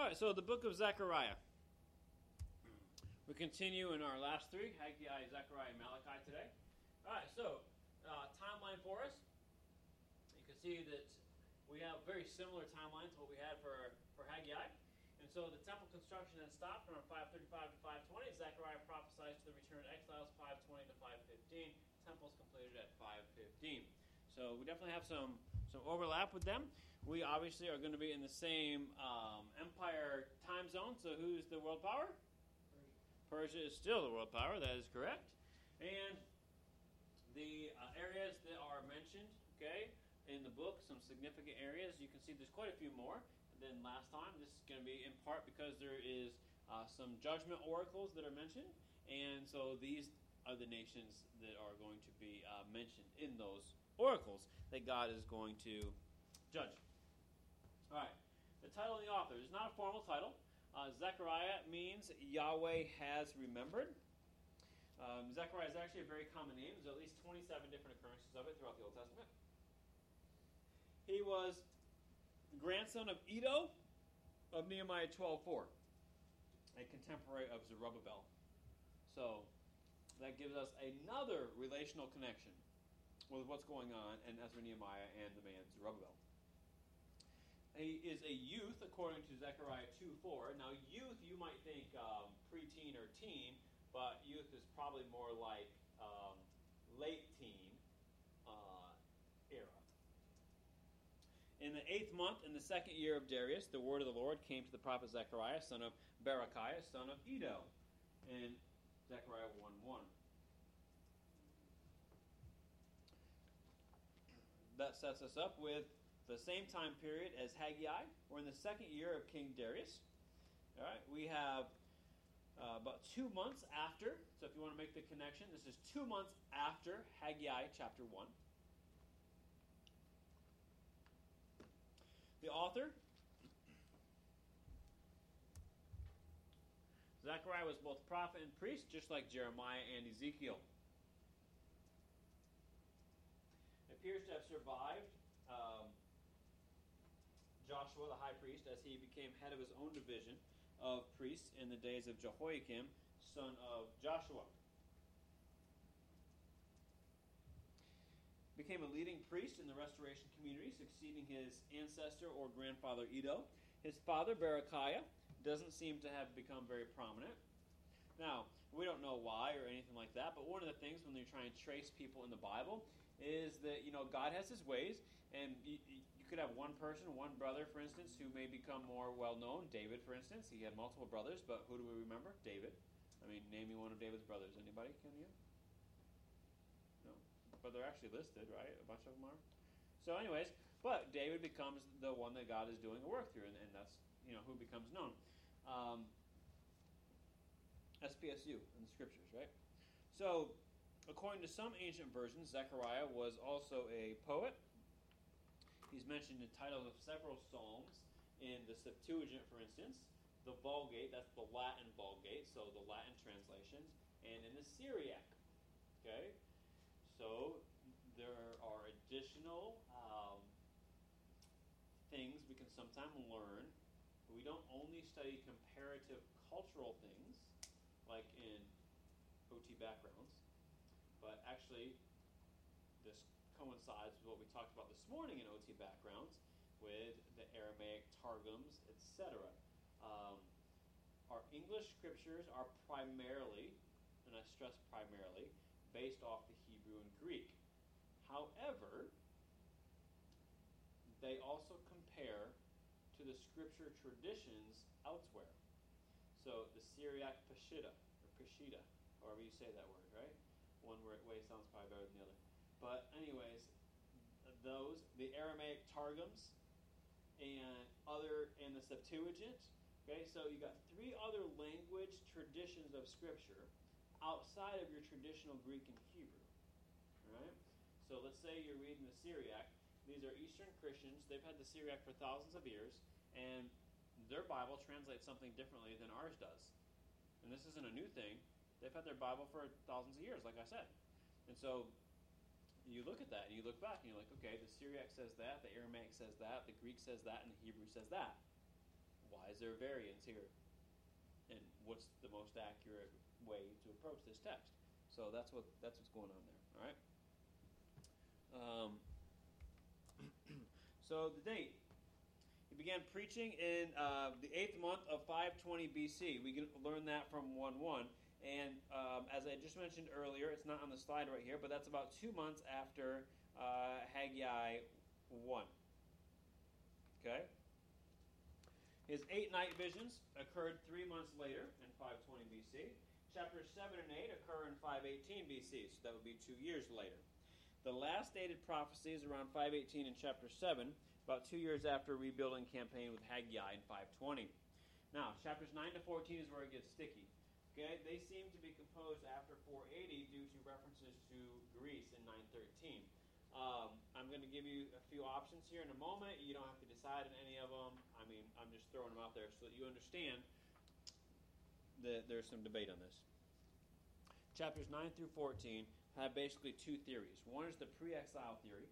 All right, so the book of Zechariah. We continue in our last three Haggai, Zechariah, Malachi today. All right, so uh, timeline for us. You can see that we have very similar timelines to what we had for, for Haggai. And so the temple construction then stopped around 535 to 520. Zechariah prophesies to the return of exiles 520 to 515. Temple's completed at 515. So we definitely have some, some overlap with them. We obviously are going to be in the same um, empire time zone. So who's the world power? Persia is still the world power. That is correct. And the uh, areas that are mentioned, okay, in the book, some significant areas. You can see there's quite a few more than last time. This is going to be in part because there is uh, some judgment oracles that are mentioned, and so these are the nations that are going to be uh, mentioned in those oracles that God is going to judge. All right. The title and the author is not a formal title. Uh, Zechariah means Yahweh has remembered. Um, Zechariah is actually a very common name. There's at least 27 different occurrences of it throughout the Old Testament. He was grandson of Iddo of Nehemiah 12.4, a contemporary of Zerubbabel. So that gives us another relational connection with what's going on in Ezra Nehemiah and the man Zerubbabel. He is a youth, according to Zechariah 2 4. Now, youth, you might think um, preteen or teen, but youth is probably more like um, late teen uh, era. In the eighth month, in the second year of Darius, the word of the Lord came to the prophet Zechariah, son of Berechiah, son of Iddo, in Zechariah 1 1. That sets us up with the same time period as Haggai. We're in the second year of King Darius. All right, we have uh, about two months after. So if you want to make the connection, this is two months after Haggai chapter 1. The author, Zechariah was both prophet and priest, just like Jeremiah and Ezekiel. appears to have survived um, Joshua, the high priest, as he became head of his own division of priests in the days of Jehoiakim, son of Joshua. Became a leading priest in the restoration community, succeeding his ancestor or grandfather Iddo. His father, Berechiah, doesn't seem to have become very prominent. Now, we don't know why or anything like that, but one of the things when you try and trace people in the Bible is that, you know, God has his ways, and could have one person, one brother, for instance, who may become more well known. David, for instance, he had multiple brothers, but who do we remember? David. I mean, name me one of David's brothers. Anybody? Can you? No, but they're actually listed, right? A bunch of them are. So, anyways, but David becomes the one that God is doing a work through, and, and that's you know who becomes known. Um, SPSU in the scriptures, right? So, according to some ancient versions, Zechariah was also a poet He's mentioned in titles of several psalms in the Septuagint, for instance, the Vulgate, that's the Latin Vulgate, so the Latin translations, and in the Syriac. Okay? So there are additional um, things we can sometimes learn. We don't only study comparative cultural things, like in OT backgrounds, but actually this coincides with what we talked about this morning in OT backgrounds with the Aramaic Targums, etc. Um, our English scriptures are primarily, and I stress primarily, based off the Hebrew and Greek. However, they also compare to the scripture traditions elsewhere. So the Syriac Peshitta, or Peshitta, however you say that word, right? One way sounds probably better than the other. But anyways, those the Aramaic targums and other and the Septuagint. Okay, so you got three other language traditions of Scripture outside of your traditional Greek and Hebrew. Right? So let's say you're reading the Syriac. These are Eastern Christians. They've had the Syriac for thousands of years, and their Bible translates something differently than ours does. And this isn't a new thing. They've had their Bible for thousands of years, like I said. And so you look at that and you look back and you're like, okay, the Syriac says that, the Aramaic says that, the Greek says that, and the Hebrew says that. why is there variance here? And what's the most accurate way to approach this text? So that's what that's what's going on there. All right. Um, so the date. He began preaching in uh, the eighth month of 520 BC. We can learn that from 1 1. And um, as I just mentioned earlier, it's not on the slide right here, but that's about two months after uh, Haggai 1. Okay? His eight night visions occurred three months later in 520 BC. Chapters 7 and 8 occur in 518 BC, so that would be two years later. The last dated prophecy is around 518 in chapter 7, about two years after rebuilding campaign with Haggai in 520. Now, chapters 9 to 14 is where it gets sticky. Okay, they seem to be composed after 480 due to references to Greece in 913. Um, I'm going to give you a few options here in a moment. You don't have to decide on any of them. I mean, I'm just throwing them out there so that you understand that there's some debate on this. Chapters 9 through 14 have basically two theories. One is the pre exile theory,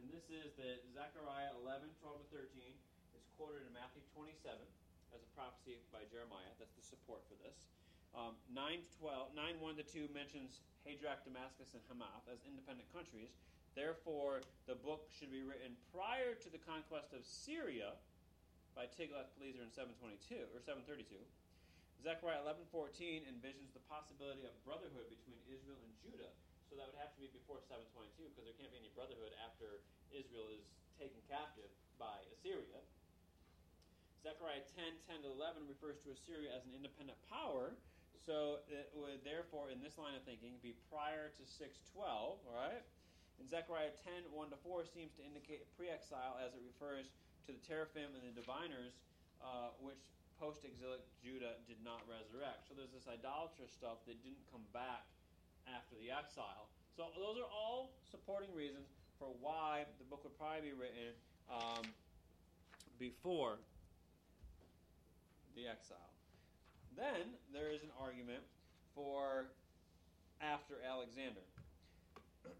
and this is that Zechariah 11, 12 to 13 is quoted in Matthew 27 as a prophecy by Jeremiah. That's the support for this. Um, 9 to 12, 9 1 to 2 mentions Hadrach, Damascus, and Hamath as independent countries. Therefore, the book should be written prior to the conquest of Syria by Tiglath-Pileser in 722 or 732. Zechariah 11:14 envisions the possibility of brotherhood between Israel and Judah. So that would have to be before 722 because there can't be any brotherhood after Israel is taken captive by Assyria. Zechariah 10, 10 to 11 refers to Assyria as an independent power. So it would therefore, in this line of thinking, be prior to 612, all right? And Zechariah 10, 1 to 4 seems to indicate pre exile as it refers to the teraphim and the diviners, uh, which post exilic Judah did not resurrect. So there's this idolatrous stuff that didn't come back after the exile. So those are all supporting reasons for why the book would probably be written um, before the exile. Then there is an argument for after Alexander.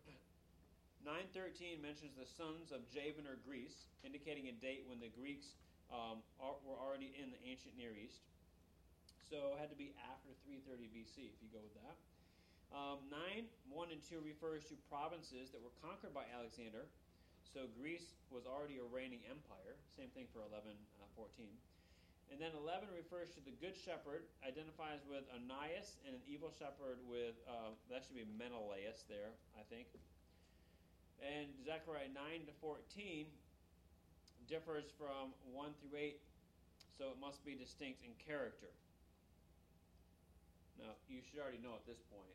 913 mentions the sons of Javan or Greece, indicating a date when the Greeks um, are, were already in the ancient Near East. So it had to be after 330 BC if you go with that. Um, 9, 1 and 2 refers to provinces that were conquered by Alexander. So Greece was already a reigning empire. Same thing for 11, uh, 14. And then 11 refers to the good shepherd, identifies with Onias, and an evil shepherd with, uh, that should be Menelaus there, I think. And Zechariah 9 to 14 differs from 1 through 8, so it must be distinct in character. Now, you should already know at this point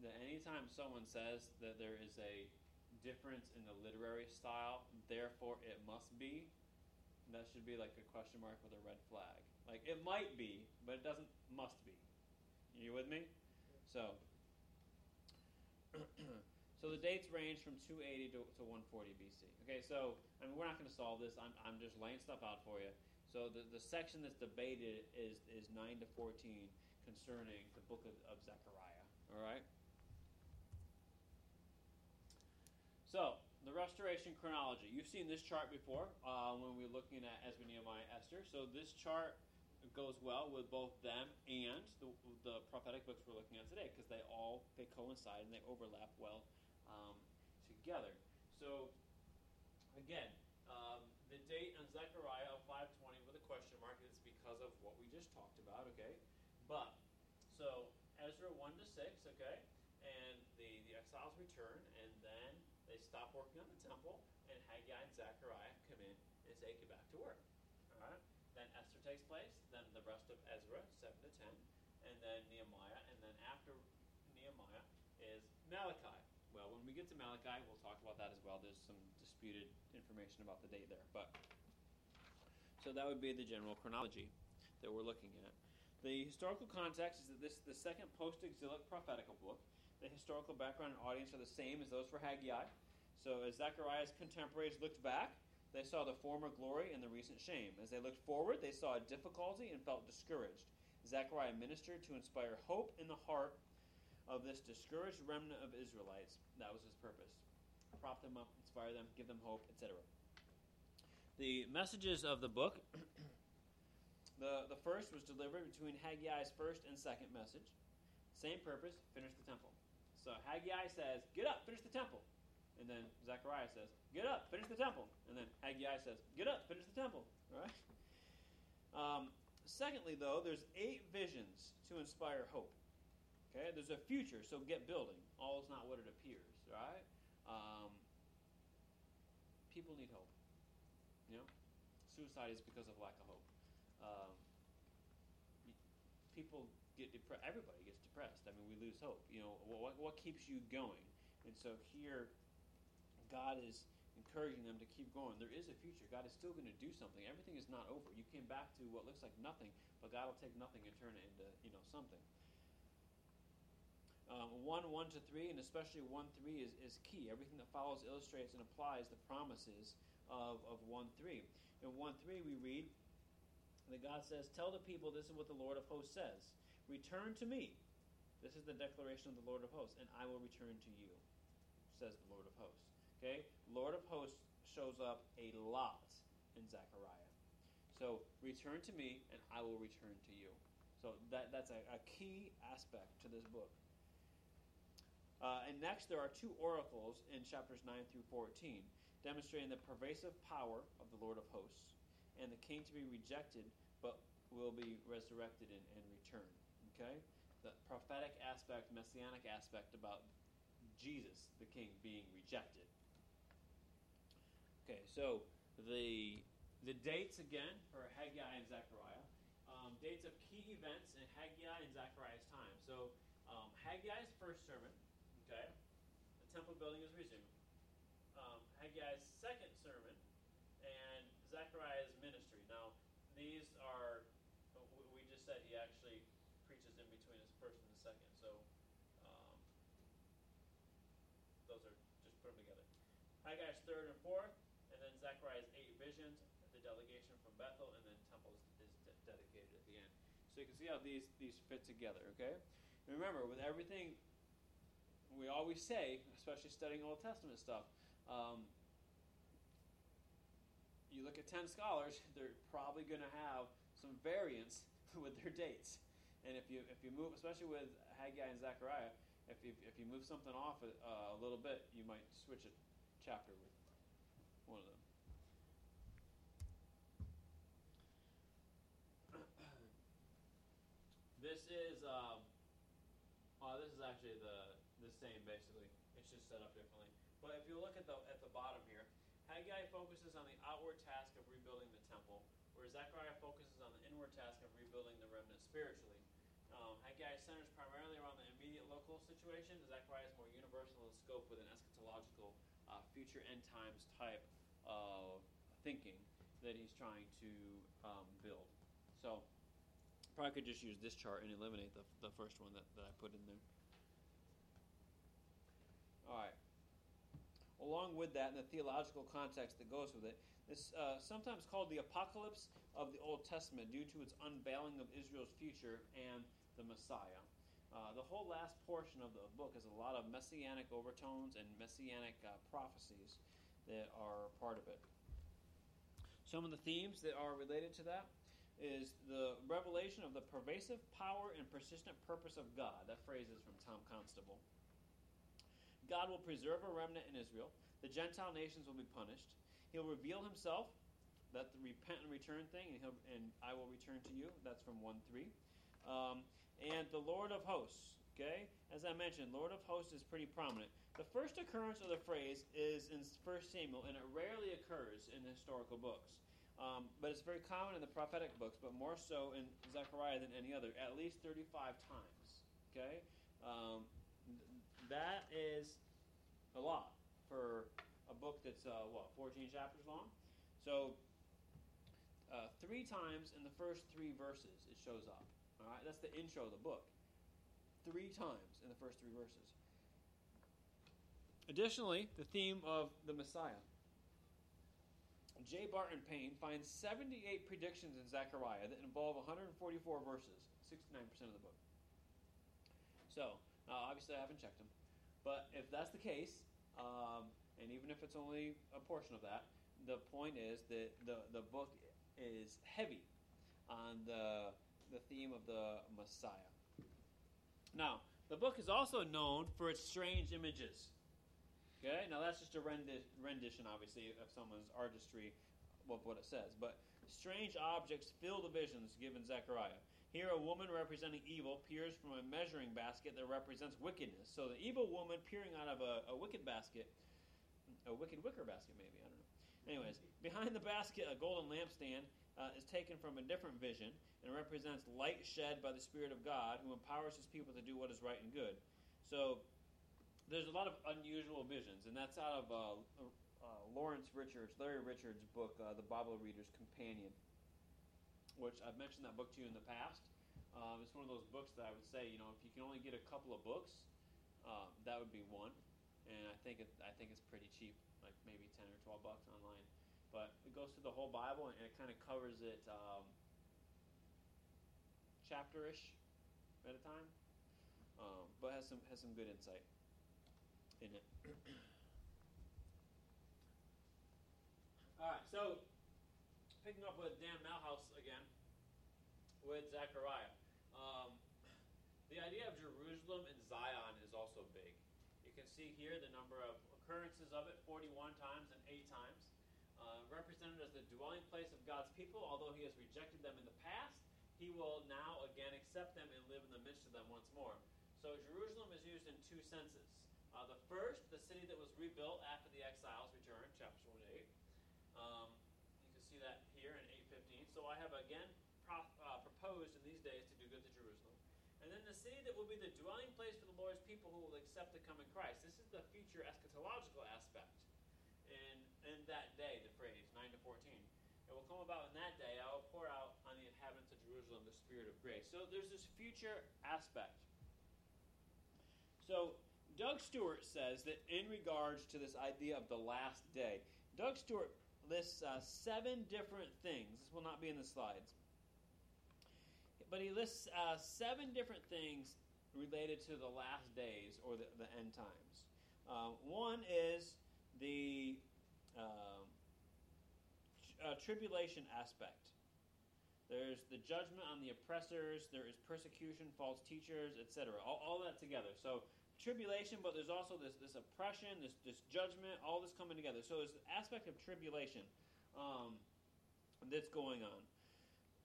that anytime someone says that there is a difference in the literary style, therefore it must be, that should be like a question mark with a red flag. Like, it might be, but it doesn't must be. You with me? So, So the dates range from 280 to, to 140 BC. Okay, so I mean we're not going to solve this. I'm, I'm just laying stuff out for you. So the, the section that's debated is is 9 to 14 concerning the book of, of Zechariah. All right. So the restoration chronology. You've seen this chart before uh, when we were looking at Ezra, Nehemiah, Esther. So this chart goes well with both them and the, the prophetic books we're looking at today because they all they coincide and they overlap well um, together. So, again, um, the date on Zechariah of 520 with a question mark is because of what we just talked about, okay? But, so Ezra 1 to 6, okay? And the, the exiles return, stop working on the temple, and Haggai and Zechariah come in and say, get back to work. All right? Then Esther takes place, then the rest of Ezra, 7 to 10, and then Nehemiah, and then after Nehemiah is Malachi well. When we get to Malachi, we'll talk about that as well. There's some disputed information about the date there, but so that would be the general chronology that we're looking at. The historical context is that this is the second post-exilic prophetical book. The historical background and audience are the same as those for Haggai. So as Zechariah's contemporaries looked back, they saw the former glory and the recent shame. As they looked forward, they saw a difficulty and felt discouraged. Zechariah ministered to inspire hope in the heart of this discouraged remnant of Israelites. That was his purpose. Prop them up, inspire them, give them hope, etc. The messages of the book The, the first was delivered between Haggai's first and second message. Same purpose, finish the temple. So Haggai says, Get up, finish the temple. And then Zechariah says, Get up, finish the temple. And then Haggai says, Get up, finish the temple. Right? Um, secondly, though, there's eight visions to inspire hope. Okay, there's a future, so get building. All is not what it appears, right? Um, people need hope. You know, suicide is because of lack of hope. Um, people get depressed. Everybody gets depressed. I mean, we lose hope. You know, what what keeps you going? And so here, God is encouraging them to keep going. There is a future. God is still going to do something. Everything is not over. You came back to what looks like nothing, but God will take nothing and turn it into you know something. Um, 1 1 to 3, and especially 1 3 is, is key. Everything that follows illustrates and applies the promises of, of 1 3. In 1 3, we read that God says, Tell the people this is what the Lord of hosts says Return to me. This is the declaration of the Lord of hosts, and I will return to you, says the Lord of hosts. Okay? Lord of hosts shows up a lot in Zechariah. So, return to me, and I will return to you. So, that, that's a, a key aspect to this book. Uh, and next, there are two oracles in chapters 9 through 14, demonstrating the pervasive power of the Lord of hosts and the king to be rejected, but will be resurrected and, and return. Okay? The prophetic aspect, messianic aspect about Jesus, the king, being rejected. Okay, so the the dates again for Haggai and Zechariah. Um, dates of key events in Haggai and Zechariah's time. So um, Haggai's first sermon Okay? The temple building is resumed. Um, Haggai's second sermon and Zechariah's ministry. Now, these are, we just said he actually preaches in between his first and the second. So, um, those are, just put them together. Haggai's third and fourth, Zechariah's eight visions, the delegation from Bethel, and then temple is, de- dedicated at the end. So you can see how these, these fit together, okay? remember, with everything we always say, especially studying Old Testament stuff, um, you look at 10 scholars, they're probably going to have some variance with their dates. And if you, if you move, especially with Haggai and Zechariah, if you, if you move something off a, uh, a little bit, you might switch a chapter with one of them. This is, um, uh, this is actually the the same basically. It's just set up differently. But if you look at the at the bottom here, Haggai focuses on the outward task of rebuilding the temple, whereas Zechariah focuses on the inward task of rebuilding the remnant spiritually. Um, Haggai centers primarily around the immediate local situation. Zechariah is more universal in scope with an eschatological, uh, future end times type of thinking that he's trying to um, build. So, probably could just use this chart and eliminate the, the first one that, that I put in there. All right. Along with that, and the theological context that goes with it, this uh, sometimes called the apocalypse of the Old Testament due to its unveiling of Israel's future and the Messiah. Uh, the whole last portion of the book has a lot of messianic overtones and messianic uh, prophecies that are part of it. Some of the themes that are related to that is the revelation of the pervasive power and persistent purpose of God. That phrase is from Tom Constable. God will preserve a remnant in Israel. The Gentile nations will be punished. He'll reveal himself. that the repent and return thing, and, he'll, and I will return to you. That's from 1 3. Um, and the Lord of hosts. Okay? As I mentioned, Lord of hosts is pretty prominent. The first occurrence of the phrase is in 1 Samuel, and it rarely occurs in historical books. Um, but it's very common in the prophetic books, but more so in Zechariah than any other, at least 35 times. Okay? Um, that is a lot for a book that's uh, what 14 chapters long. So uh, three times in the first three verses it shows up. All right, that's the intro of the book. Three times in the first three verses. Additionally, the theme of the Messiah. J. Barton Payne finds 78 predictions in Zechariah that involve 144 verses, 69% of the book. So, uh, obviously, I haven't checked them. But if that's the case, um, and even if it's only a portion of that, the point is that the, the book is heavy on the, the theme of the Messiah. Now, the book is also known for its strange images. Okay, now that's just a rendi- rendition, obviously, of someone's artistry of what it says. But strange objects fill the visions given Zechariah. Here, a woman representing evil peers from a measuring basket that represents wickedness. So, the evil woman peering out of a, a wicked basket, a wicked wicker basket, maybe, I don't know. Anyways, behind the basket, a golden lampstand uh, is taken from a different vision and represents light shed by the Spirit of God who empowers his people to do what is right and good. So, there's a lot of unusual visions, and that's out of uh, uh, Lawrence Richards, Larry Richards' book, uh, The Bible Reader's Companion, which I've mentioned that book to you in the past. Um, it's one of those books that I would say, you know, if you can only get a couple of books, um, that would be one. And I think it, I think it's pretty cheap, like maybe ten or twelve bucks online. But it goes through the whole Bible and it kind of covers it um, chapterish at a time, um, but has some has some good insight in it. All right, so picking up with Dan Malhouse again with Zechariah. Um, the idea of Jerusalem and Zion is also big. You can see here the number of occurrences of it 41 times and 8 times. Uh, represented as the dwelling place of God's people, although he has rejected them in the past, he will now again accept them and live in the midst of them once more. So Jerusalem is used in two senses. Uh, the first, the city that was rebuilt after the exiles returned, chapter 1 to 8. Um, you can see that here in 815. So I have again pro- uh, proposed in these days to do good to Jerusalem. And then the city that will be the dwelling place for the Lord's people who will accept the coming Christ. This is the future eschatological aspect. In, in that day, the phrase, 9 to 14. It will come about in that day, I will pour out on the inhabitants of Jerusalem the spirit of grace. So there's this future aspect. So Doug Stuart says that in regards to this idea of the last day, Doug Stuart lists uh, seven different things. This will not be in the slides. But he lists uh, seven different things related to the last days or the, the end times. Uh, one is the um, uh, tribulation aspect. There's the judgment on the oppressors. There is persecution, false teachers, etc. All, all that together. So tribulation, but there's also this this oppression, this this judgment, all this coming together. So there's an aspect of tribulation um, that's going on.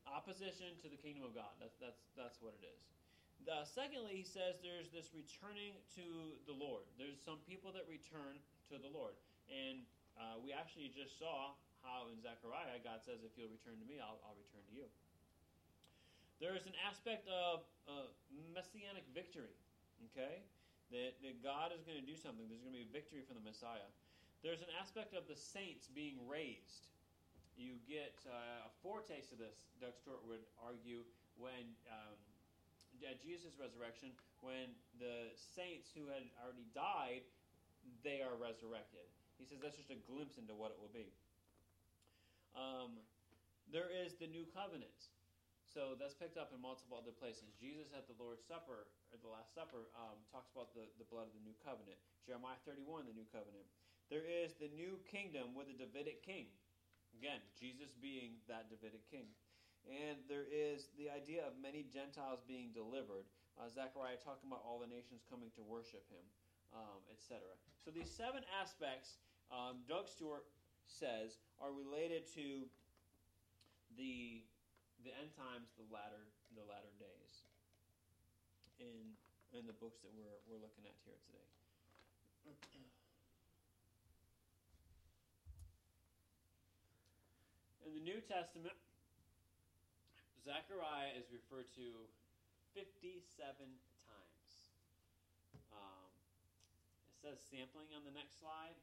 Opposition to the kingdom of God. That's that's that's what it is. Uh, secondly, he says there's this returning to the Lord. There's some people that return to the Lord, and uh, we actually just saw how in Zechariah God says, "If you'll return to me, I'll, I'll return to you." There is an aspect of uh, messianic victory. Okay, that, that God is going to do something. There's going to be a victory for the Messiah. There's an aspect of the saints being raised. You get uh, a foretaste of this, Doug Stuart would argue, when um, at Jesus' resurrection, when the saints who had already died, they are resurrected. He says that's just a glimpse into what it will be. Um, there is the new covenant. So that's picked up in multiple other places. Jesus at the Lord's Supper, or the Last Supper, um, talks about the, the blood of the new covenant. Jeremiah 31, the new covenant. There is the new kingdom with a Davidic king. Again, Jesus being that Davidic king. And there is the idea of many Gentiles being delivered. Uh, Zechariah talking about all the nations coming to worship him, um, etc. So these seven aspects, um, Doug Stuart says, are related to the the end times, the latter the latter days. In in the books that we're we're looking at here today. In the New Testament, Zechariah is referred to 57 times. Um, it says sampling on the next slide,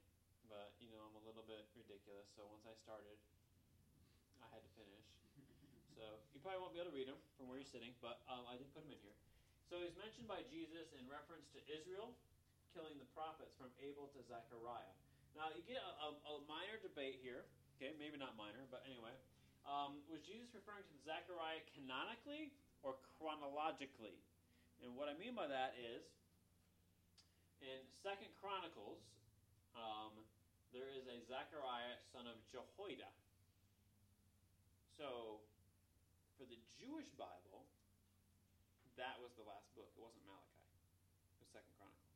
but you know I'm a little bit ridiculous, so once I started, I had to finish. So you probably won't be able to read them from where you're sitting, but um, I did put them in here. So he's mentioned by Jesus in reference to Israel killing the prophets from Abel to Zechariah. Now you get a, a, a minor debate here. Okay, maybe not minor, but anyway. Um, was Jesus referring to Zechariah canonically or chronologically? And what I mean by that is, in Second Chronicles, um, there is a Zechariah son of Jehoiada. So, for the Jewish Bible, that was the last book. It wasn't Malachi. It was Second Chronicles.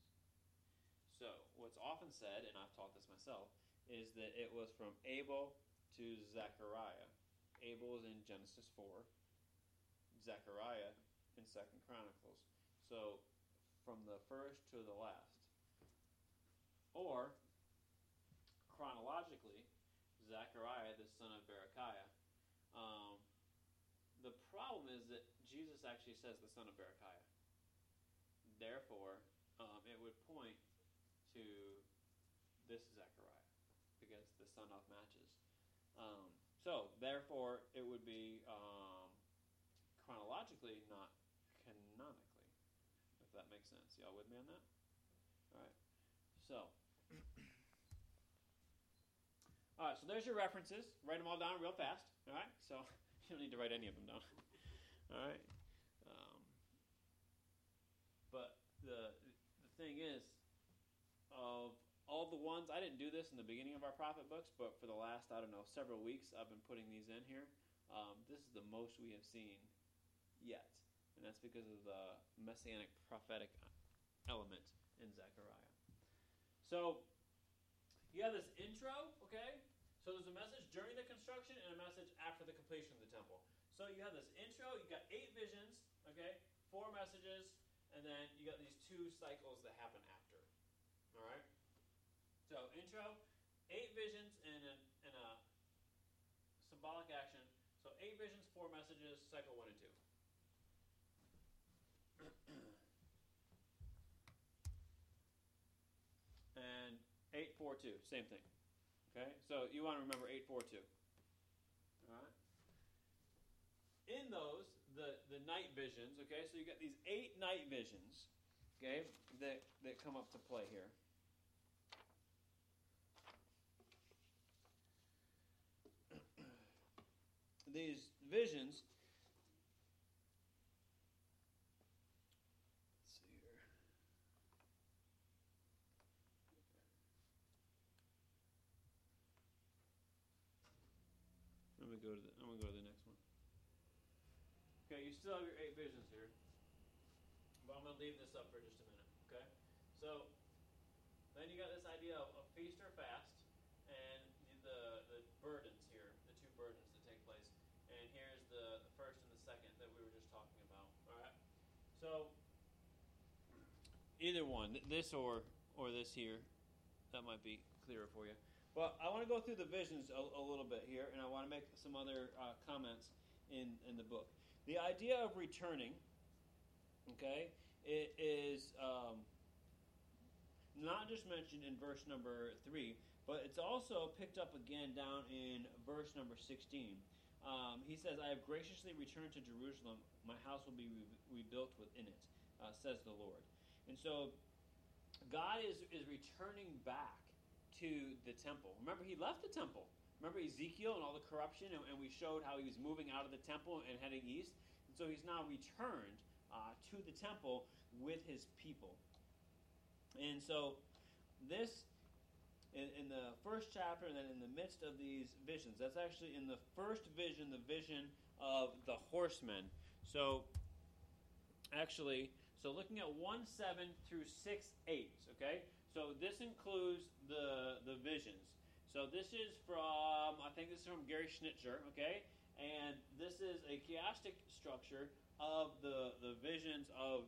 So what's often said, and I've taught this myself, is that it was from Abel to Zechariah. Abel is in Genesis four. Zechariah in Second Chronicles. So from the first to the last. Or chronologically, Zechariah, the son of Berechiah. Um, the problem is that Jesus actually says the son of Berechiah. Therefore, um, it would point to this Zechariah because the son of matches. Um, so, therefore, it would be um, chronologically, not canonically, if that makes sense. Y'all with me on that? All right. So, all right. So there's your references. Write them all down real fast. All right. So don't need to write any of them down. all right. Um, but the the thing is, of all the ones I didn't do this in the beginning of our prophet books, but for the last I don't know several weeks I've been putting these in here. Um, this is the most we have seen yet, and that's because of the messianic prophetic element in Zechariah. So you have this intro, okay? So there's a message during the construction and a message after the completion of the temple. So you have this intro, you've got eight visions, okay? Four messages, and then you got these two cycles that happen after. All right? So intro, eight visions and a, and a symbolic action. So eight visions, four messages, cycle one and two. and 842, same thing. Okay? So you want to remember 842. All right? In those, the, the night visions, okay? So you got these eight night visions, okay, that, that come up to play here. these visions go to the, I'm gonna go to the next one. Okay, you still have your eight visions here, but I'm gonna leave this up for just a minute. Okay, so then you got this idea of a feast or fast, and the the burdens here, the two burdens that take place, and here's the, the first and the second that we were just talking about. All right, so either one, this or or this here, that might be clearer for you. Well, I want to go through the visions a, a little bit here, and I want to make some other uh, comments in, in the book. The idea of returning, okay, it is um, not just mentioned in verse number 3, but it's also picked up again down in verse number 16. Um, he says, I have graciously returned to Jerusalem. My house will be re- rebuilt within it, uh, says the Lord. And so God is, is returning back to the temple. Remember, he left the temple. Remember Ezekiel and all the corruption, and, and we showed how he was moving out of the temple and heading east. And so he's now returned uh, to the temple with his people. And so this, in, in the first chapter, and then in the midst of these visions, that's actually in the first vision, the vision of the horsemen. So, actually, so looking at 1 7 through 6 8, okay? So this includes the the visions. So this is from I think this is from Gary Schnittjer, okay? And this is a chiastic structure of the the visions of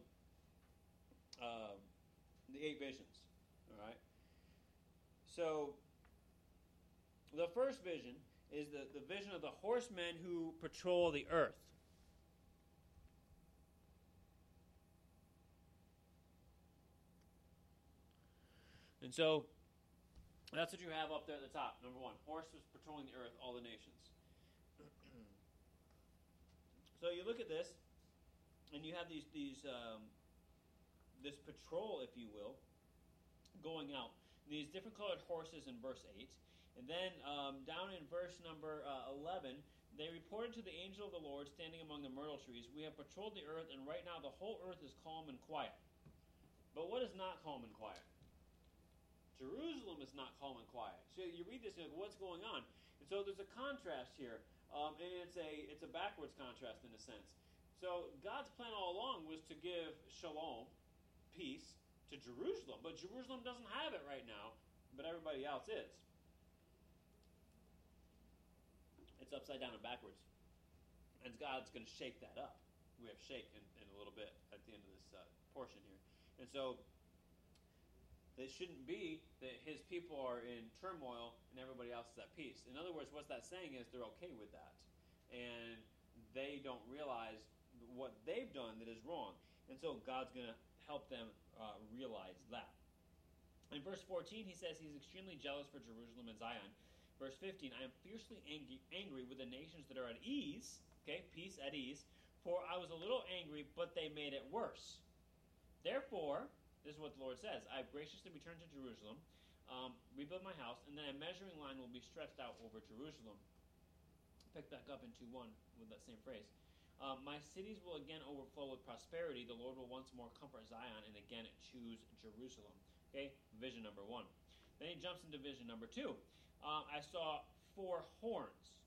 um, the eight visions. All right. So the first vision is the, the vision of the horsemen who patrol the earth. And so that's what you have up there at the top. Number one, horses patrolling the earth, all the nations. so you look at this, and you have these these um, this patrol, if you will, going out. These different colored horses in verse eight, and then um, down in verse number uh, eleven, they reported to the angel of the Lord standing among the myrtle trees, "We have patrolled the earth, and right now the whole earth is calm and quiet." But what is not calm and quiet? Jerusalem is not calm and quiet. So you read this and like, what's going on? And so there's a contrast here um, and it's a it's a backwards contrast in a sense. So God's plan all along was to give shalom, peace, to Jerusalem, but Jerusalem doesn't have it right now, but everybody else is. It's upside down and backwards, and God's going to shake that up. We have shake in, in a little bit at the end of this uh, portion here, and so it shouldn't be that his people are in turmoil and everybody else is at peace. In other words, what's that saying is they're okay with that. And they don't realize what they've done that is wrong. And so God's going to help them uh, realize that. In verse 14, he says he's extremely jealous for Jerusalem and Zion. Verse 15, I am fiercely angry, angry with the nations that are at ease, okay, peace at ease, for I was a little angry, but they made it worse. Therefore, this is what the Lord says I have graciously returned to Jerusalem, um, rebuild my house, and then a measuring line will be stretched out over Jerusalem. Pick back up in 2 1 with that same phrase. Um, my cities will again overflow with prosperity. The Lord will once more comfort Zion and again choose Jerusalem. Okay, vision number one. Then he jumps into vision number two. Uh, I saw four horns.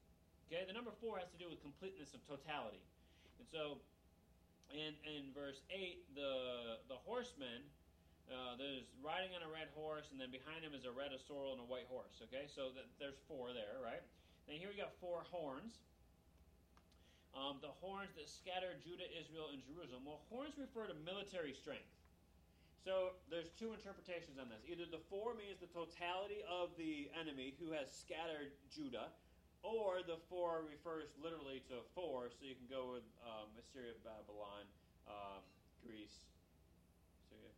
Okay, the number four has to do with completeness of totality. And so in, in verse 8, the, the horsemen uh, there's riding on a red horse, and then behind him is a red, a sorrel, and a white horse. Okay, so there's four there, right? Then here we got four horns. Um, the horns that scatter Judah, Israel, and Jerusalem. Well, horns refer to military strength. So there's two interpretations on this. Either the four means the totality of the enemy who has scattered Judah, or the four refers literally to four. So you can go with um, Assyria, Babylon, um, Greece,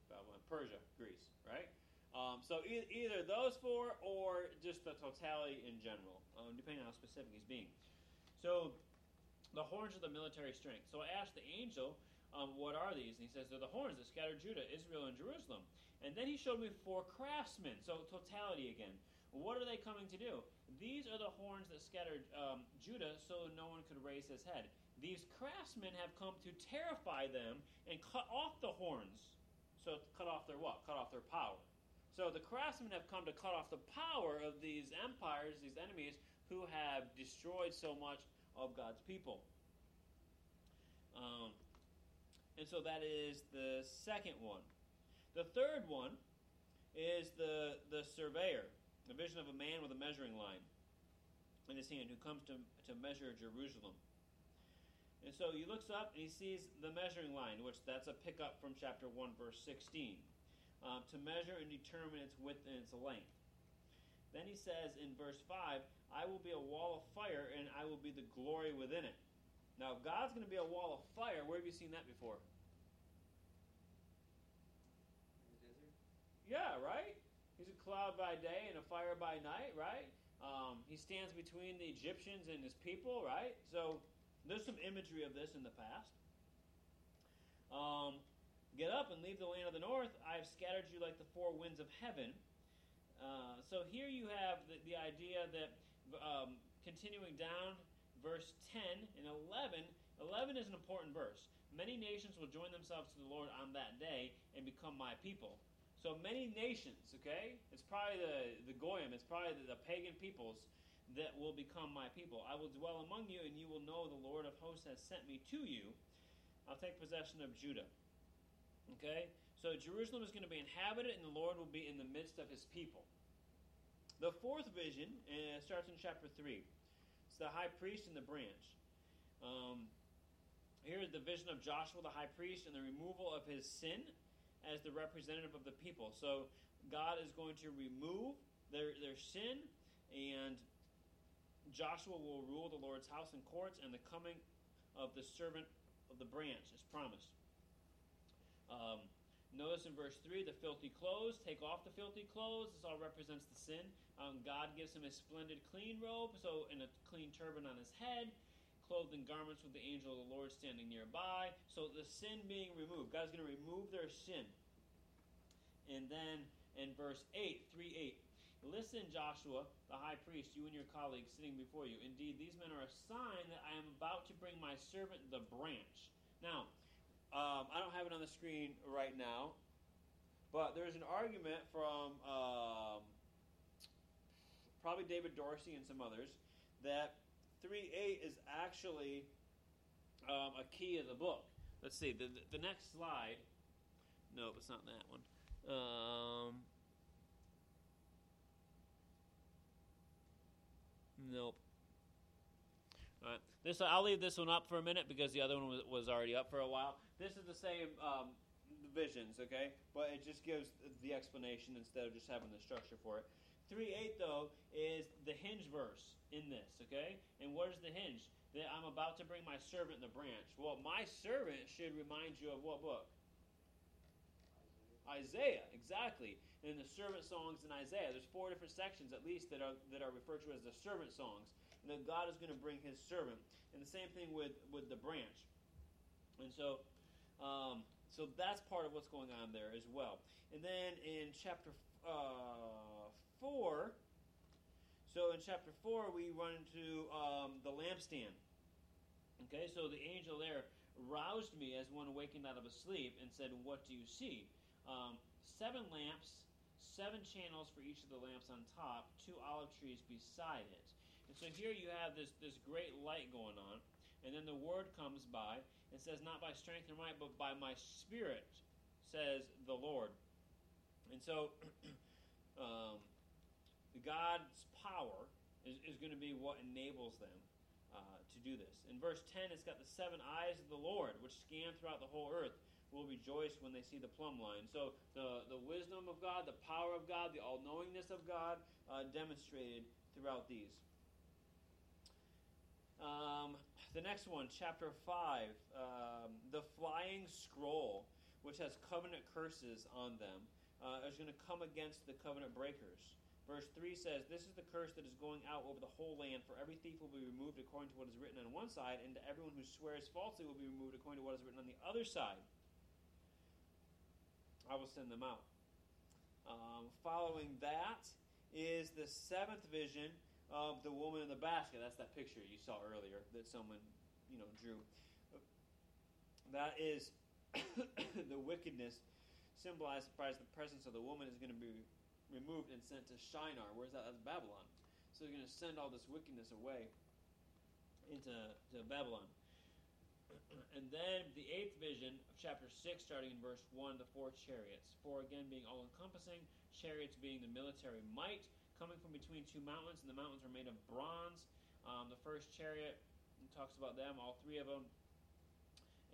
Babylon, Persia, Greece, right? Um, so e- either those four or just the totality in general, um, depending on how specific he's being. So the horns of the military strength. So I asked the angel, um, what are these? And he says, they're the horns that scattered Judah, Israel, and Jerusalem. And then he showed me four craftsmen. So totality again. What are they coming to do? These are the horns that scattered um, Judah so no one could raise his head. These craftsmen have come to terrify them and cut off the horns so cut off their what? Cut off their power. So the craftsmen have come to cut off the power of these empires, these enemies, who have destroyed so much of God's people. Um, and so that is the second one. The third one is the, the surveyor, the vision of a man with a measuring line in his hand who comes to, to measure Jerusalem. And so he looks up and he sees the measuring line, which that's a pickup from chapter 1, verse 16, um, to measure and determine its width and its length. Then he says in verse 5, I will be a wall of fire and I will be the glory within it. Now, if God's going to be a wall of fire, where have you seen that before? In the desert? Yeah, right? He's a cloud by day and a fire by night, right? Um, he stands between the Egyptians and his people, right? So there's some imagery of this in the past. Um, Get up and leave the land of the north. I have scattered you like the four winds of heaven. Uh, so here you have the, the idea that um, continuing down, verse 10 and 11. 11 is an important verse. Many nations will join themselves to the Lord on that day and become my people. So many nations, okay? It's probably the, the Goyim, it's probably the, the pagan peoples that will become my people. I will dwell among you, and you will know the Lord of hosts has sent me to you. I'll take possession of Judah. Okay? So Jerusalem is going to be inhabited, and the Lord will be in the midst of his people. The fourth vision uh, starts in chapter 3. It's the high priest and the branch. Um, here is the vision of Joshua the high priest and the removal of his sin as the representative of the people. So God is going to remove their, their sin and Joshua will rule the Lord's house and courts, and the coming of the servant of the branch is promised. Um, notice in verse 3 the filthy clothes. Take off the filthy clothes. This all represents the sin. Um, God gives him a splendid clean robe, so in a clean turban on his head, clothed in garments with the angel of the Lord standing nearby. So the sin being removed. God's going to remove their sin. And then in verse 8, 3 8, Listen, Joshua, the high priest, you and your colleagues sitting before you. Indeed, these men are a sign that I am about to bring my servant the branch. Now, um, I don't have it on the screen right now, but there's an argument from um, probably David Dorsey and some others that 3 8 is actually um, a key of the book. Let's see, the, the, next slide. Nope, it's not that one. Um, nope. All right. This I'll leave this one up for a minute because the other one was, was already up for a while. This is the same um, visions, okay? But it just gives the explanation instead of just having the structure for it. 3 8, though, is the hinge verse in this, okay? And what is the hinge? That I'm about to bring my servant the branch. Well, my servant should remind you of what book? Isaiah, exactly. In the servant songs in Isaiah, there's four different sections at least that are that are referred to as the servant songs. And that God is going to bring His servant. And the same thing with with the branch. And so, um, so that's part of what's going on there as well. And then in chapter uh, four, so in chapter four we run into um, the lampstand. Okay, so the angel there roused me as one awakened out of a sleep and said, "What do you see?" um, seven lamps, seven channels for each of the lamps on top, two olive trees beside it. And so here you have this, this great light going on. And then the word comes by and says, Not by strength or might, but by my spirit, says the Lord. And so um, the God's power is, is going to be what enables them uh, to do this. In verse 10, it's got the seven eyes of the Lord, which scan throughout the whole earth will rejoice when they see the plumb line. So the, the wisdom of God, the power of God, the all knowingness of God uh, demonstrated throughout these. Um, the next one, chapter 5, um, the flying scroll, which has covenant curses on them, uh, is going to come against the covenant breakers. Verse 3 says, This is the curse that is going out over the whole land, for every thief will be removed according to what is written on one side, and to everyone who swears falsely will be removed according to what is written on the other side. I will send them out. Um, following that is the seventh vision of the woman in the basket. That's that picture you saw earlier that someone, you know, drew. That is the wickedness symbolized by the presence of the woman is going to be removed and sent to Shinar. Where's that? That's Babylon. So they're going to send all this wickedness away into to Babylon. And then the eighth vision of chapter 6, starting in verse 1, the four chariots. Four again being all encompassing, chariots being the military might, coming from between two mountains, and the mountains are made of bronze. Um, the first chariot talks about them, all three of them.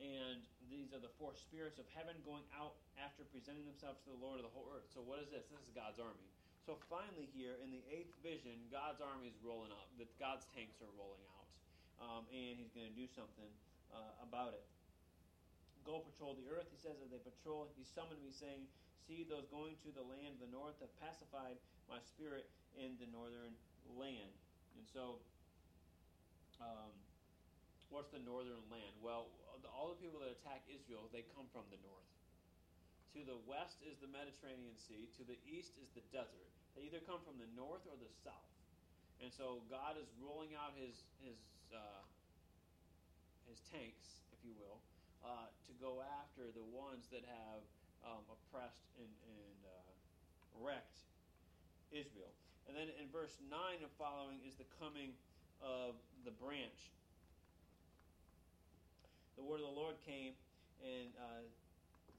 And these are the four spirits of heaven going out after presenting themselves to the Lord of the whole earth. So, what is this? This is God's army. So, finally, here in the eighth vision, God's army is rolling up. God's tanks are rolling out. Um, and he's going to do something uh, about it. Go patrol the earth, he says, as they patrol. He summoned me, saying, See, those going to the land of the north have pacified my spirit in the northern land. And so, um, what's the northern land? Well, all the people that attack Israel, they come from the north. To the west is the Mediterranean Sea. To the east is the desert. They either come from the north or the south. And so God is rolling out his his uh, his tanks, if you will, uh, to go after the ones that have um, oppressed and, and uh, wrecked Israel. And then in verse 9 and following is the coming of the branch. The word of the Lord came, and uh,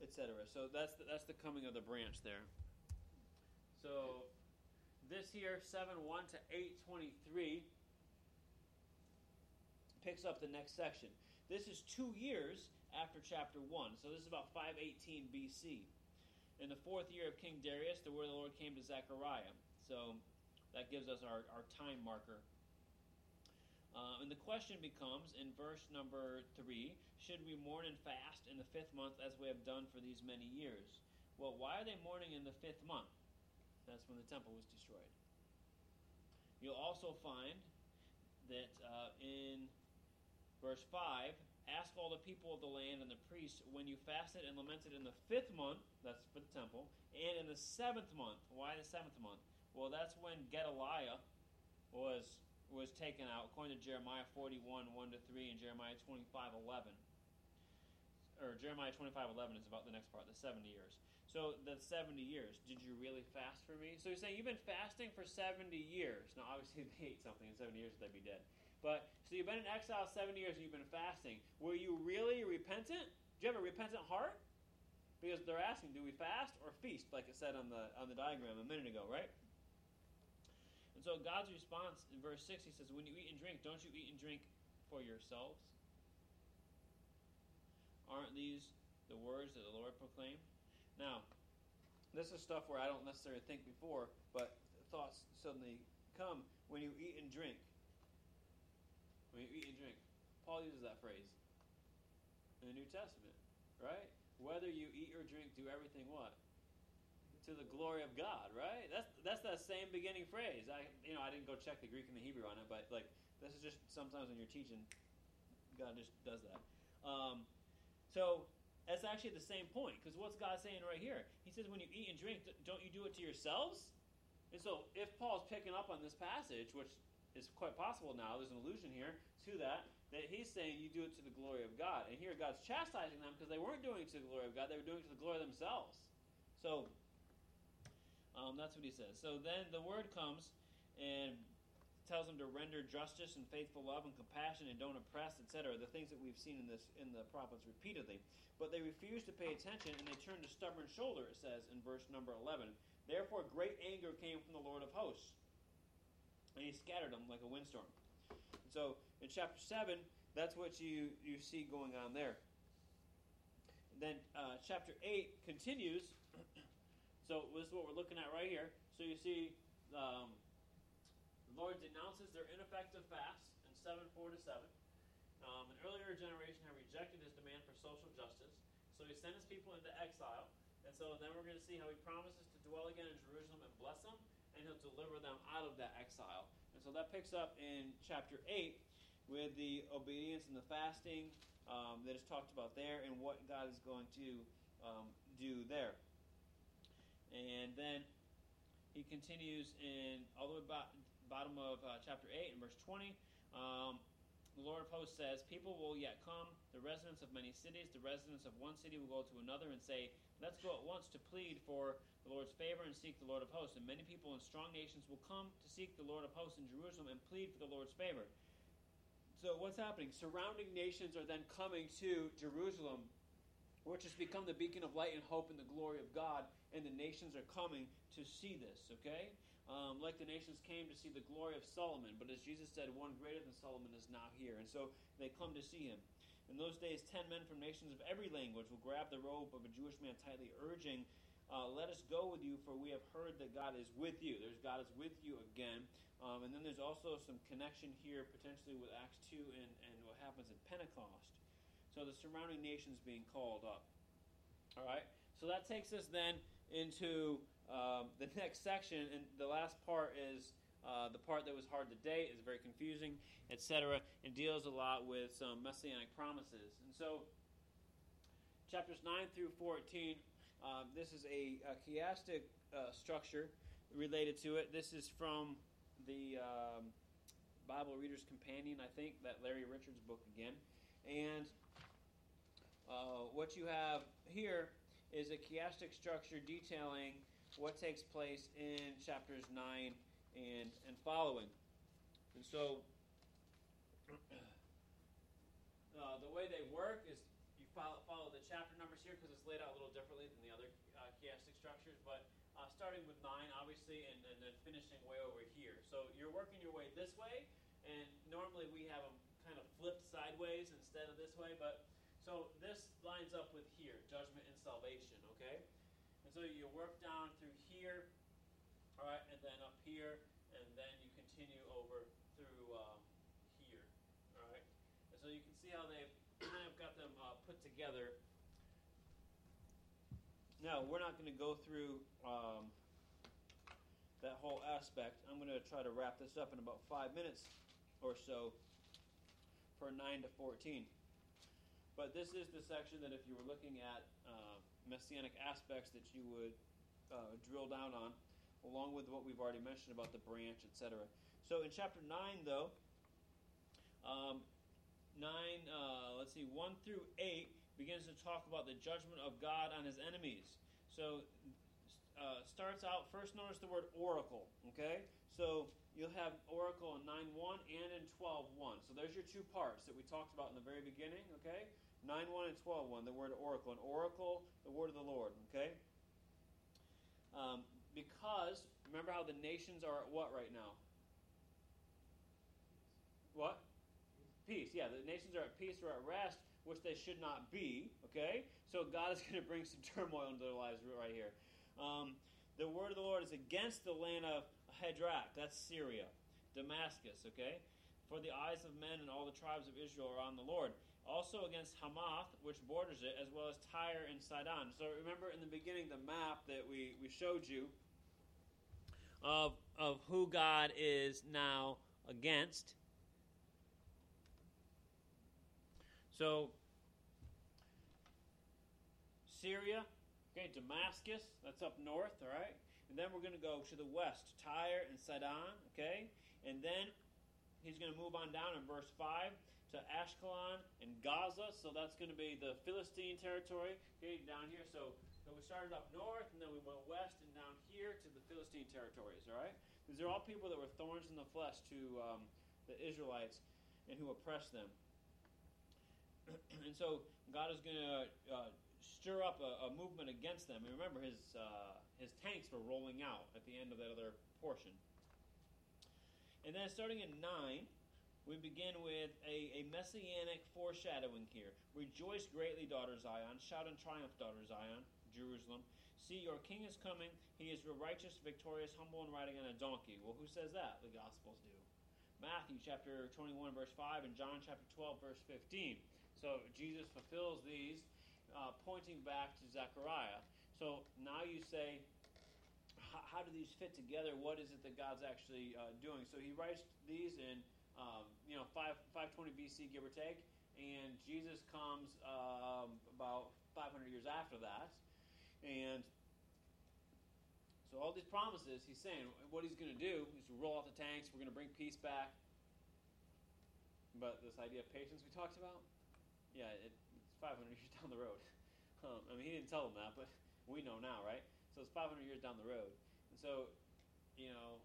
etc. So that's the, that's the coming of the branch there. So this here, 7 1 to 823 picks up the next section. This is two years after chapter 1, so this is about 518 BC. In the fourth year of King Darius, the word of the Lord came to Zechariah. So that gives us our, our time marker. Uh, and the question becomes in verse number 3 should we mourn and fast in the fifth month as we have done for these many years? Well, why are they mourning in the fifth month? That's when the temple was destroyed. You'll also find that uh, in Verse 5 Ask all the people of the land and the priests when you fasted and lamented in the fifth month, that's for the temple, and in the seventh month. Why the seventh month? Well, that's when Gedaliah was was taken out, according to Jeremiah 41, 1 to 3, and Jeremiah 25, 11. Or Jeremiah 25, 11 is about the next part, the 70 years. So the 70 years, did you really fast for me? So you're saying you've been fasting for 70 years. Now, obviously, they ate something in 70 years, they'd be dead. But so you've been in exile seven years and you've been fasting. Were you really repentant? Do you have a repentant heart? Because they're asking, do we fast or feast, like it said on the on the diagram a minute ago, right? And so God's response in verse 6, he says, When you eat and drink, don't you eat and drink for yourselves? Aren't these the words that the Lord proclaimed? Now, this is stuff where I don't necessarily think before, but thoughts suddenly come when you eat and drink. When you eat and drink. Paul uses that phrase in the New Testament, right? Whether you eat or drink, do everything what? To the glory of God, right? That's that's that same beginning phrase. I you know I didn't go check the Greek and the Hebrew on it, but like this is just sometimes when you're teaching, God just does that. Um, so that's actually the same point because what's God saying right here? He says when you eat and drink, don't you do it to yourselves? And so if Paul's picking up on this passage, which is quite possible now, there's an allusion here to that that he's saying you do it to the glory of God. And here God's chastising them because they weren't doing it to the glory of God, they were doing it to the glory of themselves. So um, that's what he says. So then the word comes and tells them to render justice and faithful love and compassion and don't oppress, etc. The things that we've seen in this in the prophets repeatedly. But they refuse to pay attention and they turn to stubborn shoulder, it says in verse number 11. Therefore great anger came from the Lord of hosts. And he scattered them like a windstorm. And so in chapter 7, that's what you, you see going on there. And then uh, chapter 8 continues so this is what we're looking at right here. So you see, um, the Lord denounces their ineffective fast in 7 4 to 7. Um, an earlier generation had rejected his demand for social justice, so he sent his people into exile. And so then we're going to see how he promises to dwell again in Jerusalem and bless them, he'll deliver them out of that exile. And so that picks up in chapter 8 with the obedience and the fasting um, that is talked about there and what God is going to um, do there. And then he continues in all the way bo- bottom of uh, chapter 8 and verse 20. Um, the Lord of hosts says, People will yet come, the residents of many cities, the residents of one city will go to another and say, Let's go at once to plead for the Lord's favor and seek the Lord of hosts. And many people in strong nations will come to seek the Lord of hosts in Jerusalem and plead for the Lord's favor. So, what's happening? Surrounding nations are then coming to Jerusalem which has become the beacon of light and hope and the glory of God, and the nations are coming to see this, okay? Um, like the nations came to see the glory of Solomon, but as Jesus said, one greater than Solomon is now here. And so they come to see him. In those days, ten men from nations of every language will grab the robe of a Jewish man tightly, urging, uh, Let us go with you, for we have heard that God is with you. There's God is with you again. Um, and then there's also some connection here, potentially with Acts 2 and, and what happens in Pentecost. So the surrounding nations being called up. All right. So that takes us then into um, the next section, and the last part is uh, the part that was hard to date, is very confusing, etc., and deals a lot with some messianic promises. And so, chapters 9 through 14, uh, this is a, a chiastic uh, structure related to it. This is from the um, Bible Reader's Companion, I think, that Larry Richards book again. And uh, what you have here is a chiastic structure detailing what takes place in chapters 9 and, and following. And so uh, the way they work is you follow, follow the chapter numbers here because it's laid out a little differently than the other uh, chiastic structures, but uh, starting with 9, obviously, and, and then finishing way over here. So you're working your way this way, and normally we have them kind of flipped sideways instead of this way, but so this lines up with here, judgment and salvation, okay? So you work down through here, all right, and then up here, and then you continue over through um, here, all right? And so you can see how they've kind of got them uh, put together. Now, we're not going to go through um, that whole aspect. I'm going to try to wrap this up in about five minutes or so for 9 to 14. But this is the section that if you were looking at uh, messianic aspects that you would uh, drill down on, along with what we've already mentioned about the branch, etc. So in chapter 9, though, um, 9, uh, let's see, 1 through 8 begins to talk about the judgment of God on his enemies. So uh, starts out, first notice the word oracle, okay? So you'll have oracle in 9.1 and in 12.1. So there's your two parts that we talked about in the very beginning, okay? 9.1 and 12.1, the word oracle. An oracle, the word of the Lord, okay? Um, because, remember how the nations are at what right now? What? Peace. Yeah, the nations are at peace or at rest, which they should not be, okay? So God is going to bring some turmoil into their lives right here. Um, the word of the Lord is against the land of Hadrach, that's Syria, Damascus, okay? For the eyes of men and all the tribes of Israel are on the Lord. Also against Hamath, which borders it, as well as Tyre and Sidon. So remember in the beginning the map that we, we showed you of, of who God is now against. So, Syria, okay, Damascus, that's up north, all right? And then we're going to go to the west, Tyre and Sidon, okay? And then he's going to move on down in verse 5 to Ashkelon and Gaza. So that's going to be the Philistine territory, okay, down here. So, so we started up north and then we went west and down here to the Philistine territories, all right? These are all people that were thorns in the flesh to um, the Israelites and who oppressed them. and so God is going to uh, stir up a, a, movement against them. And remember, his uh, his tanks were rolling out at the end of that other portion. And then starting in 9, we begin with a, a messianic foreshadowing here. Rejoice greatly, daughter Zion. Shout in triumph, daughter Zion, Jerusalem. See, your king is coming. He is righteous, victorious, humble, and riding on a donkey. Well, who says that? The Gospels do. Matthew chapter 21, verse 5, and John chapter 12, verse 15. So Jesus fulfills these, uh, pointing back to Zechariah. So now you say, how, do these fit together? What is it that God's actually uh, doing? So he writes these in, um, you know, 5, 520 BC, give or take, and Jesus comes um, about 500 years after that. And so all these promises, he's saying what he's going to do is roll out the tanks. We're going to bring peace back. But this idea of patience we talked about, yeah, it, it's 500 years down the road. Um, I mean, he didn't tell them that, but we know now, right? So it's 500 years down the road. And so, you know,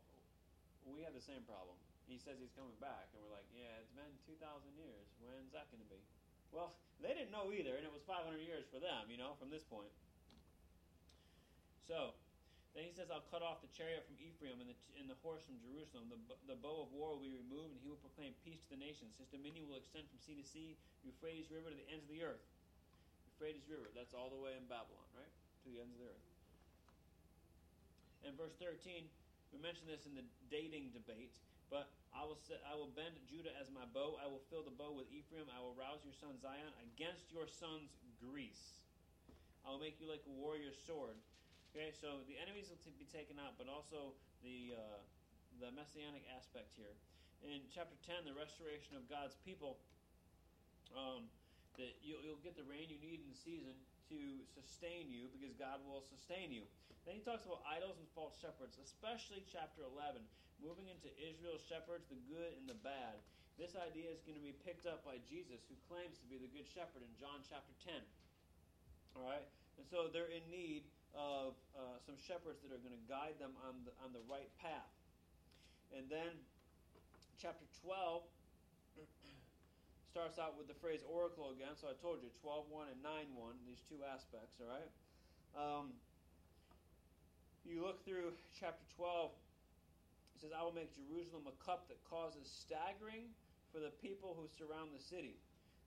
we have the same problem. He says he's coming back, and we're like, yeah, it's been 2,000 years. When's that going to be? Well, they didn't know either, and it was 500 years for them, you know, from this point. So, then he says, I'll cut off the chariot from Ephraim and the, and the horse from Jerusalem. The, the bow of war will be removed, and he will proclaim peace to the nations. His dominion will extend from sea to sea, Euphrates River to the ends of the earth. Euphrates River, that's all the way in Babylon, right? To the ends of the earth. And verse 13, we mentioned this in the dating debate, but I will set, I will bend Judah as my bow. I will fill the bow with Ephraim. I will rouse your son Zion against your son's Greece. I will make you like a warrior's sword. Okay, so the enemies will t- be taken out, but also the uh, the messianic aspect here. In chapter 10, the restoration of God's people. Um, that you'll, you'll get the rain you need in the season to sustain you because God will sustain you. Then he talks about idols and false shepherds, especially chapter 11, moving into Israel's shepherds, the good and the bad. This idea is going to be picked up by Jesus, who claims to be the good shepherd in John chapter 10. All right? And so they're in need of uh, some shepherds that are going to guide them on the, on the right path. And then chapter 12 starts out with the phrase oracle again. So I told you 12 1 and 9 1, these two aspects, all right? Um, you look through chapter 12, it says, I will make Jerusalem a cup that causes staggering for the people who surround the city.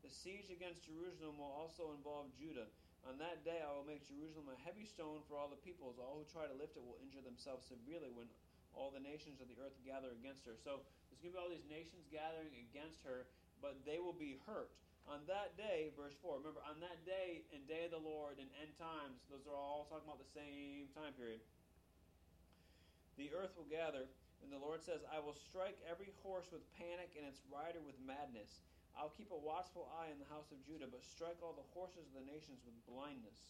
The siege against Jerusalem will also involve Judah. On that day, I will make Jerusalem a heavy stone for all the peoples. All who try to lift it will injure themselves severely when all the nations of the earth gather against her. So there's going to be all these nations gathering against her but they will be hurt. On that day, verse 4, remember, on that day and day of the Lord and end times, those are all talking about the same time period. The earth will gather, and the Lord says, I will strike every horse with panic and its rider with madness. I'll keep a watchful eye in the house of Judah, but strike all the horses of the nations with blindness.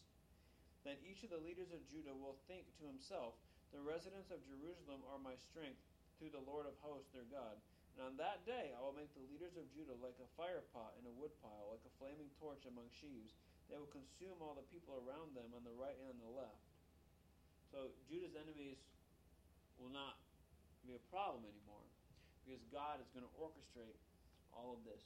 Then each of the leaders of Judah will think to himself, The residents of Jerusalem are my strength, through the Lord of hosts their God. And on that day I will make the leaders of Judah like a fire pot in a woodpile, like a flaming torch among sheaves. They will consume all the people around them on the right and on the left. So Judah's enemies will not be a problem anymore because God is going to orchestrate all of this.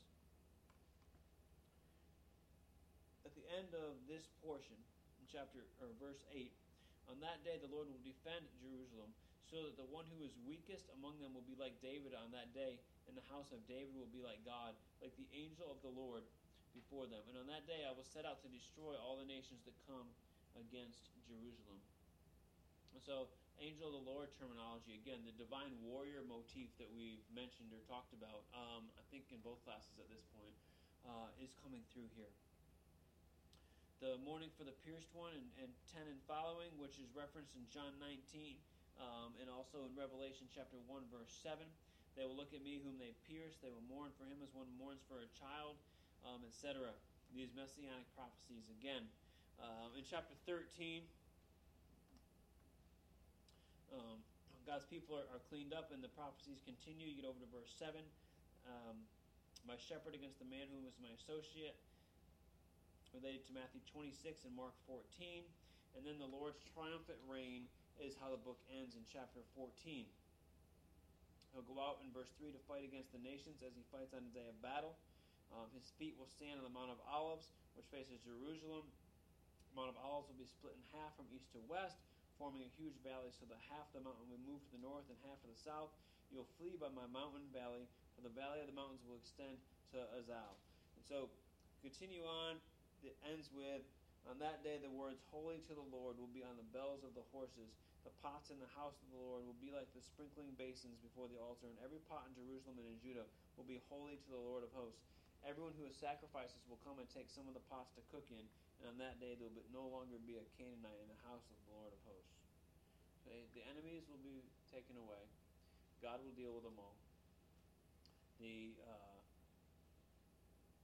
At the end of this portion, in chapter or verse 8, on that day the Lord will defend Jerusalem, so that the one who is weakest among them will be like David on that day, and the house of David will be like God, like the angel of the Lord before them. And on that day I will set out to destroy all the nations that come against Jerusalem. And so, angel of the Lord terminology, again, the divine warrior motif that we've mentioned or talked about, um, I think in both classes at this point, uh, is coming through here. The mourning for the pierced one and, and 10 and following, which is referenced in John 19 um, and also in Revelation chapter 1, verse 7. They will look at me whom they pierced. They will mourn for him as one mourns for a child, um, etc. These messianic prophecies again. Um, in chapter 13, um, God's people are, are, cleaned up and the prophecies continue. You get over to verse 7. Um, my shepherd against the man who was my associate, related to Matthew 26 and Mark 14. And then the Lord's triumphant reign is how the book ends in chapter 14. He'll go out in verse 3 to fight against the nations as he fights on the day of battle. Um, his feet will stand on the Mount of Olives, which faces Jerusalem. The Mount of Olives will be split in half from east to west forming a huge valley, so that half the mountain will move to the north and half to the south. You'll flee by my mountain valley, for the valley of the mountains will extend to Azal. And so, continue on. It ends with, On that day the words, Holy to the Lord, will be on the bells of the horses. The pots in the house of the Lord will be like the sprinkling basins before the altar, and every pot in Jerusalem and in Judah will be holy to the Lord of hosts. Everyone who has sacrifices will come and take some of the pots to cook in, and on that day there will no longer be a Canaanite in the house of the Lord of hosts. Okay? The enemies will be taken away. God will deal with them all. The uh,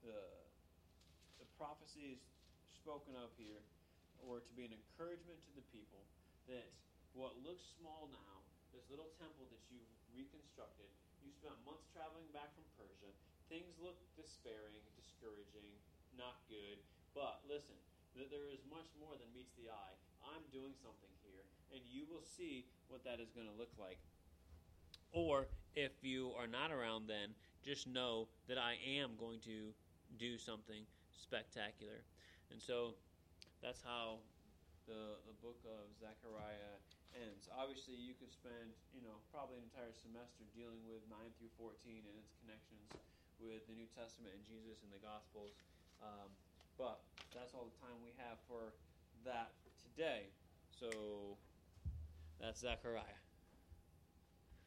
the the prophecies spoken of here were to be an encouragement to the people that what looks small now, this little temple that you've reconstructed, you spent months traveling back from Persia, things look despairing, discouraging, not good. But listen, that there is much more than meets the eye. I'm doing something here, and you will see what that is going to look like. Or if you are not around then, just know that I am going to do something spectacular. And so that's how the, the book of Zechariah ends. Obviously, you could spend, you know, probably an entire semester dealing with 9 through 14 and its connections with the New Testament and Jesus and the Gospels. Um, but that's all the time we have for that today. So that's Zechariah.